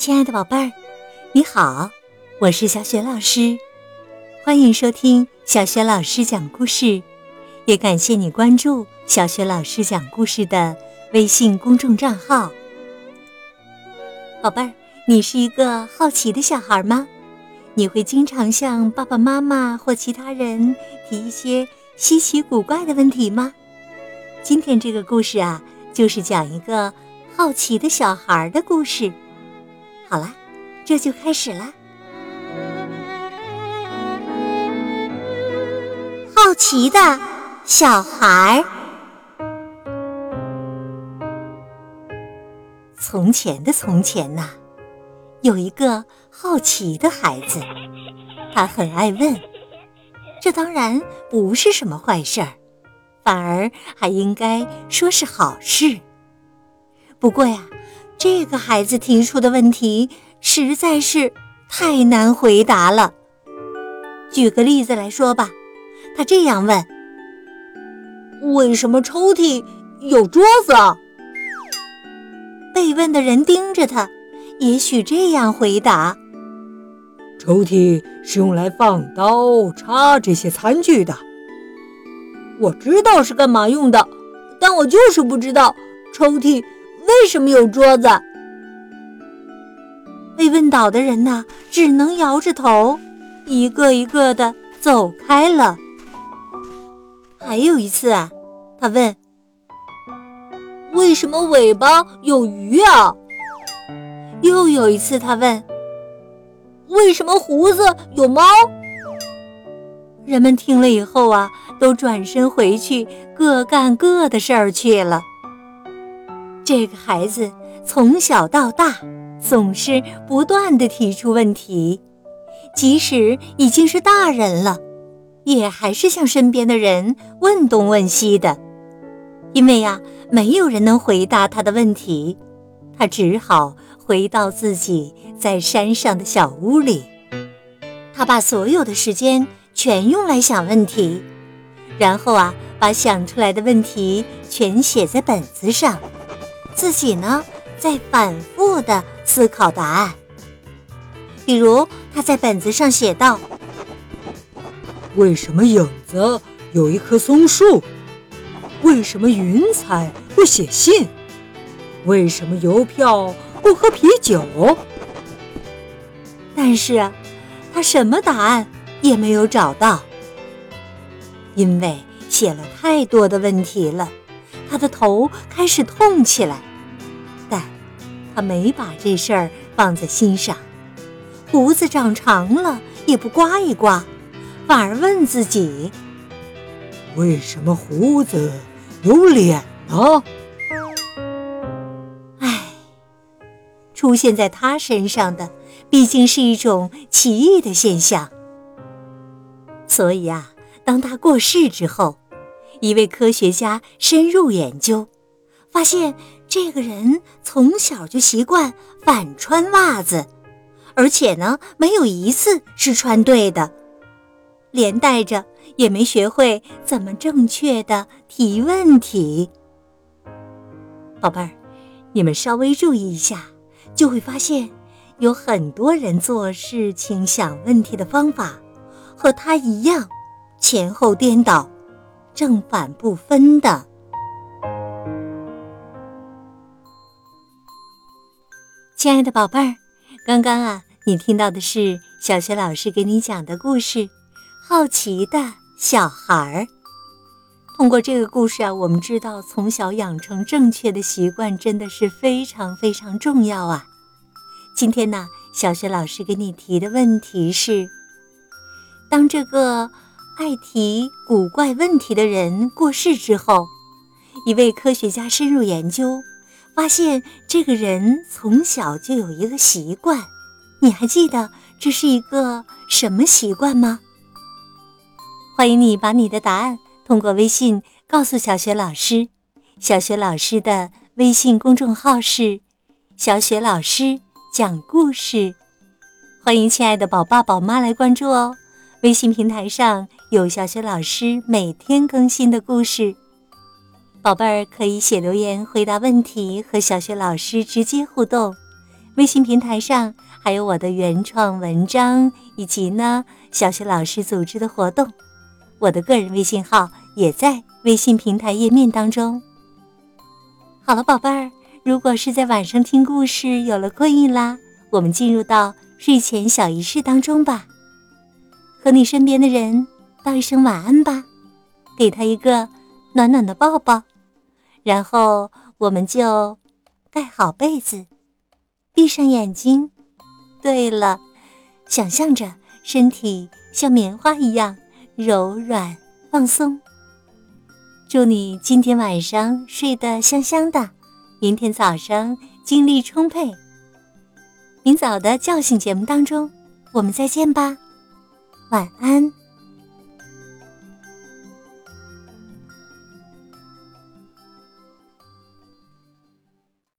亲爱的宝贝儿，你好，我是小雪老师，欢迎收听小雪老师讲故事，也感谢你关注小雪老师讲故事的微信公众账号。宝贝儿，你是一个好奇的小孩吗？你会经常向爸爸妈妈或其他人提一些稀奇古怪的问题吗？今天这个故事啊，就是讲一个好奇的小孩的故事。好了，这就开始了。好奇的小孩。从前的从前呐，有一个好奇的孩子，他很爱问。这当然不是什么坏事儿，反而还应该说是好事。不过呀。这个孩子提出的问题实在是太难回答了。举个例子来说吧，他这样问：“为什么抽屉有桌子？”被问的人盯着他，也许这样回答：“抽屉是用来放刀叉这些餐具的。”我知道是干嘛用的，但我就是不知道抽屉。为什么有桌子？被问倒的人呐，只能摇着头，一个一个的走开了。还有一次啊，他问：“为什么尾巴有鱼啊？”又有一次，他问：“为什么胡子有猫？”人们听了以后啊，都转身回去，各干各的事儿去了。这个孩子从小到大总是不断的提出问题，即使已经是大人了，也还是向身边的人问东问西的。因为呀，没有人能回答他的问题，他只好回到自己在山上的小屋里。他把所有的时间全用来想问题，然后啊，把想出来的问题全写在本子上。自己呢，在反复的思考答案。比如，他在本子上写道：“为什么影子有一棵松树？为什么云彩不写信？为什么邮票不喝啤酒？”但是，他什么答案也没有找到，因为写了太多的问题了，他的头开始痛起来。他没把这事儿放在心上，胡子长长了也不刮一刮，反而问自己：为什么胡子有脸呢？唉，出现在他身上的毕竟是一种奇异的现象，所以啊，当他过世之后，一位科学家深入研究。发现这个人从小就习惯反穿袜子，而且呢，没有一次是穿对的，连带着也没学会怎么正确的提问题。宝贝儿，你们稍微注意一下，就会发现有很多人做事情、想问题的方法和他一样，前后颠倒，正反不分的。亲爱的宝贝儿，刚刚啊，你听到的是小学老师给你讲的故事《好奇的小孩儿》。通过这个故事啊，我们知道从小养成正确的习惯真的是非常非常重要啊。今天呢，小学老师给你提的问题是：当这个爱提古怪问题的人过世之后，一位科学家深入研究。发现这个人从小就有一个习惯，你还记得这是一个什么习惯吗？欢迎你把你的答案通过微信告诉小雪老师。小雪老师的微信公众号是“小雪老师讲故事”，欢迎亲爱的宝爸宝妈来关注哦。微信平台上有小雪老师每天更新的故事。宝贝儿可以写留言回答问题，和小雪老师直接互动。微信平台上还有我的原创文章，以及呢小学老师组织的活动。我的个人微信号也在微信平台页面当中。好了，宝贝儿，如果是在晚上听故事有了困意啦，我们进入到睡前小仪式当中吧。和你身边的人道一声晚安吧，给他一个暖暖的抱抱，然后我们就盖好被子，闭上眼睛。对了，想象着身体像棉花一样柔软放松。祝你今天晚上睡得香香的，明天早上精力充沛。明早的叫醒节目当中，我们再见吧，晚安。